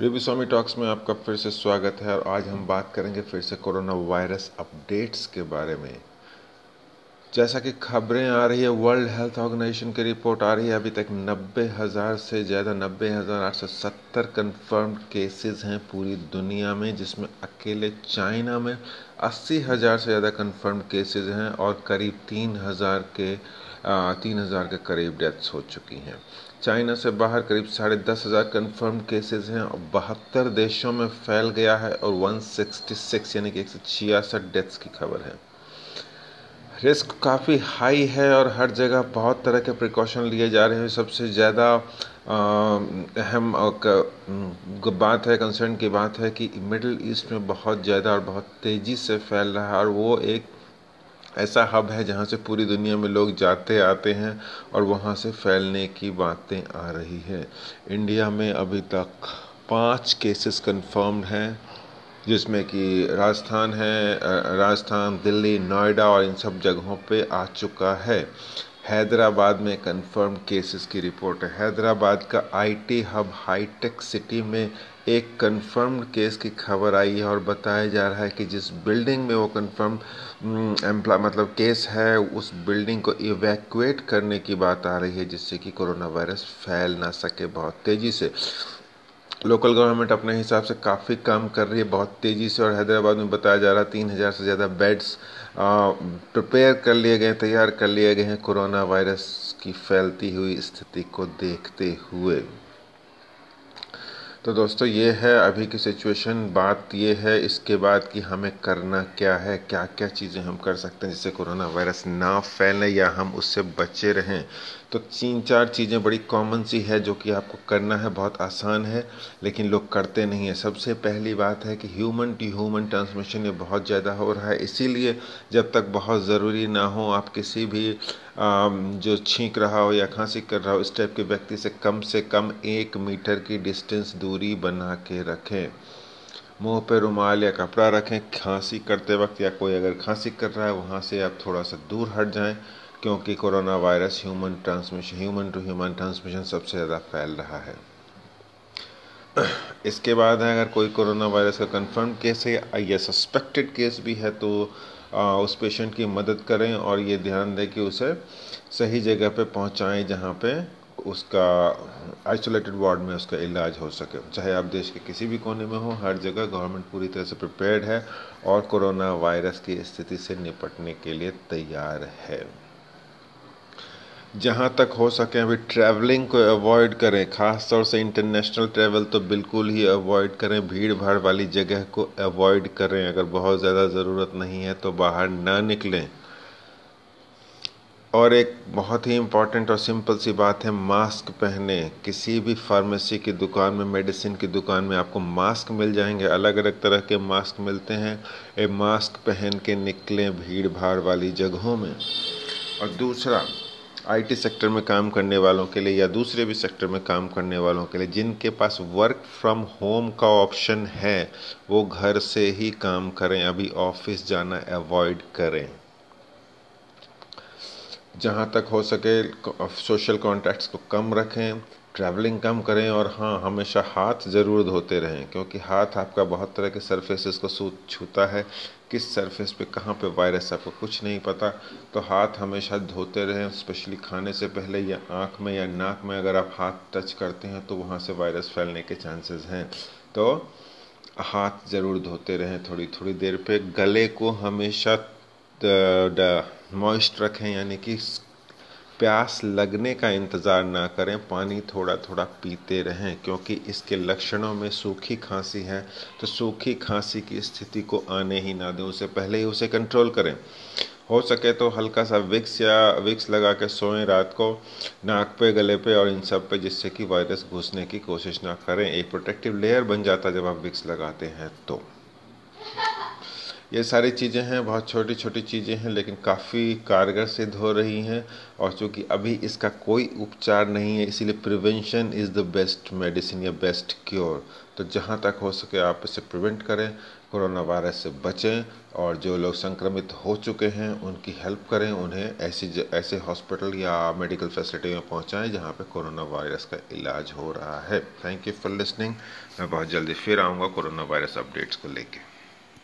Review स्वामी talks में आपका फिर से स्वागत है और आज हम बात करेंगे फिर से कोरोना वायरस अपडेट्स के बारे में। जैसा कि खबरें आ रही है, वर्ल्ड हेल्थ ऑर्गेनाइजेशन की रिपोर्ट आ रही है, अभी तक नब्बे हज़ार से ज़्यादा, नब्बे हज़ार आठ सौ सत्तर कन्फर्म केसेस हैं पूरी दुनिया में, जिसमें अकेले चाइना में अस्सी हज़ार से ज़्यादा कन्फर्म केसेस हैं और करीब तीन हज़ार के तीन हज़ार के करीब डेथ्स हो चुकी हैं। चाइना से बाहर करीब साढ़े दस हज़ार कन्फर्म केसेज हैं और बहत्तर देशों में फैल गया है और 166 यानी कि एक सौ छियासठ डेथ्स की खबर है। रिस्क काफ़ी हाई है और हर जगह बहुत तरह के प्रिकॉशन लिए जा रहे हैं। सबसे ज़्यादा अहम बात है कंसर्न की बात है कि मिडिल ईस्ट में बहुत ज़्यादा और बहुत तेज़ी से फैल रहा है और वो एक ऐसा हब है जहाँ से पूरी दुनिया में लोग जाते आते हैं और वहाँ से फैलने की बातें आ रही है। इंडिया में अभी तक पाँच केसेस कंफर्म्ड हैं, जिसमें कि राजस्थान है राजस्थान, दिल्ली, नोएडा और इन सब जगहों पे आ चुका है। हैदराबाद में कंफर्म केसेस की रिपोर्ट है। हैदराबाद का आईटी हब हाईटेक सिटी में एक कंफर्म्ड केस की खबर आई है और बताया जा रहा है कि जिस बिल्डिंग में वो कंफर्म एम्प्लॉय मतलब केस है, उस बिल्डिंग को इवैक्यूएट करने की बात आ रही है, जिससे कि कोरोना वायरस फैल ना सके बहुत तेज़ी से। लोकल गवर्नमेंट अपने हिसाब से काफ़ी काम कर रही है, बहुत तेज़ी से, और हैदराबाद में बताया जा रहा है तीन हज़ार से ज़्यादा बेड्स प्रिपेयर कर लिए गए, तैयार कर लिए गए हैं कोरोना वायरस की फैलती हुई स्थिति को देखते हुए। तो दोस्तों, ये है अभी की सिचुएशन बात ये है इसके बाद कि हमें करना क्या है क्या क्या चीज़ें हम कर सकते हैं जिससे कोरोना वायरस ना फैले या हम उससे बचे रहें। तो तीन चार चीज़ें बड़ी कॉमन सी है जो कि आपको करना है, बहुत आसान है, लेकिन लोग करते नहीं हैं। सबसे पहली बात है कि ह्यूमन टू ह्यूमन ट्रांसमिशन ये बहुत ज़्यादा हो रहा है। इसीलिए जब तक बहुत ज़रूरी ना हो, आप किसी भी जो छींक रहा हो या खांसी कर रहा हो, इस टाइप के व्यक्ति से कम से कम एक मीटर की डिस्टेंस दूरी बना के रखें। मुँह पर रुमाल या कपड़ा रखें, खांसी करते वक्त या कोई अगर खांसी कर रहा है, वहाँ से आप थोड़ा सा दूर हट जाएँ। क्योंकि corona virus human transmission human to human transmission सबसे ज़्यादा फैल रहा है। इसके बाद है अगर कोई कोरोना वायरस का कंफर्म केस है या सस्पेक्टेड केस भी है तो आ, उस पेशेंट की मदद करें और ये ध्यान दें कि उसे सही जगह पे पहुंचाएँ जहाँ पे उसका आइसोलेटेड वार्ड में उसका इलाज हो सके। चाहे आप देश के किसी भी कोने में हो हर जगह गवर्नमेंट पूरी तरह से प्रिपेयर्ड है और कोरोना वायरस की स्थिति से निपटने के लिए तैयार है। जहाँ तक हो सके अभी ट्रैवलिंग को अवॉइड करें ख़ास तौर से इंटरनेशनल ट्रैवल तो बिल्कुल ही अवॉइड करें भीड़ भाड़ वाली जगह को अवॉइड करें, अगर बहुत ज़्यादा ज़रूरत नहीं है तो बाहर ना निकलें। और एक बहुत ही इंपॉर्टेंट और सिंपल सी बात है मास्क पहने। किसी भी फार्मेसी की दुकान में मेडिसिन की दुकान में आपको मास्क मिल जाएँगे। अलग अलग तरह के मास्क मिलते हैं। ये मास्क पहन के निकलें भीड़ भाड़ वाली जगहों में। और दूसरा आईटी सेक्टर में काम करने वालों के लिए या दूसरे भी सेक्टर में काम करने वालों के लिए, जिनके पास वर्क फ्रॉम होम का ऑप्शन है, वो घर से ही काम करें, अभी ऑफ़िस जाना अवॉइड करें। जहाँ तक हो सके सोशल कॉन्टैक्ट्स को कम रखें। ट्रैवलिंग कम करें और हाँ हमेशा हाथ ज़रूर धोते रहें, क्योंकि हाथ आपका बहुत तरह के सरफेसेस को छूता है। किस सरफेस पे, कहाँ पे वायरस आपको कुछ नहीं पता तो हाथ हमेशा धोते रहें स्पेशली खाने से पहले या आँख में या नाक में अगर आप हाथ टच करते हैं तो वहाँ से वायरस फैलने के चांसेस हैं। तो हाथ ज़रूर धोते रहें थोड़ी थोड़ी देर पे। गले को हमेशा मॉइस्ट रखें, यानी कि प्यास लगने का इंतज़ार ना करें, पानी थोड़ा थोड़ा पीते रहें, क्योंकि इसके लक्षणों में सूखी खांसी है तो सूखी खांसी की स्थिति को आने ही ना दें उससे पहले ही उसे कंट्रोल करें। हो सके तो हल्का सा विक्स या विक्स लगा के सोएँ रात को, नाक पे, गले पे और इन सब पे, जिससे कि वायरस घुसने की कोशिश ना करें। एक प्रोटेक्टिव लेयर बन जाता जब आप विक्स लगाते हैं तो। ये सारी चीज़ें हैं, बहुत छोटी छोटी चीज़ें हैं, लेकिन काफ़ी कारगर सिद्ध हो रही हैं और चूँकि अभी इसका कोई उपचार नहीं है, इसीलिए prevention is the best medicine या बेस्ट क्योर तो जहाँ तक हो सके आप इसे प्रिवेंट करें, कोरोना वायरस से बचें और जो लोग संक्रमित हो चुके हैं, उनकी हेल्प करें, उन्हें ऐसी ऐसे हॉस्पिटल या मेडिकल फैसिलिटी में पहुंचाएँ जहाँ पे कोरोना वायरस का इलाज हो रहा है. थैंक यू फॉर लिसनिंग मैं बहुत जल्दी फिर आऊँगा कोरोना वायरस अपडेट्स को लेकर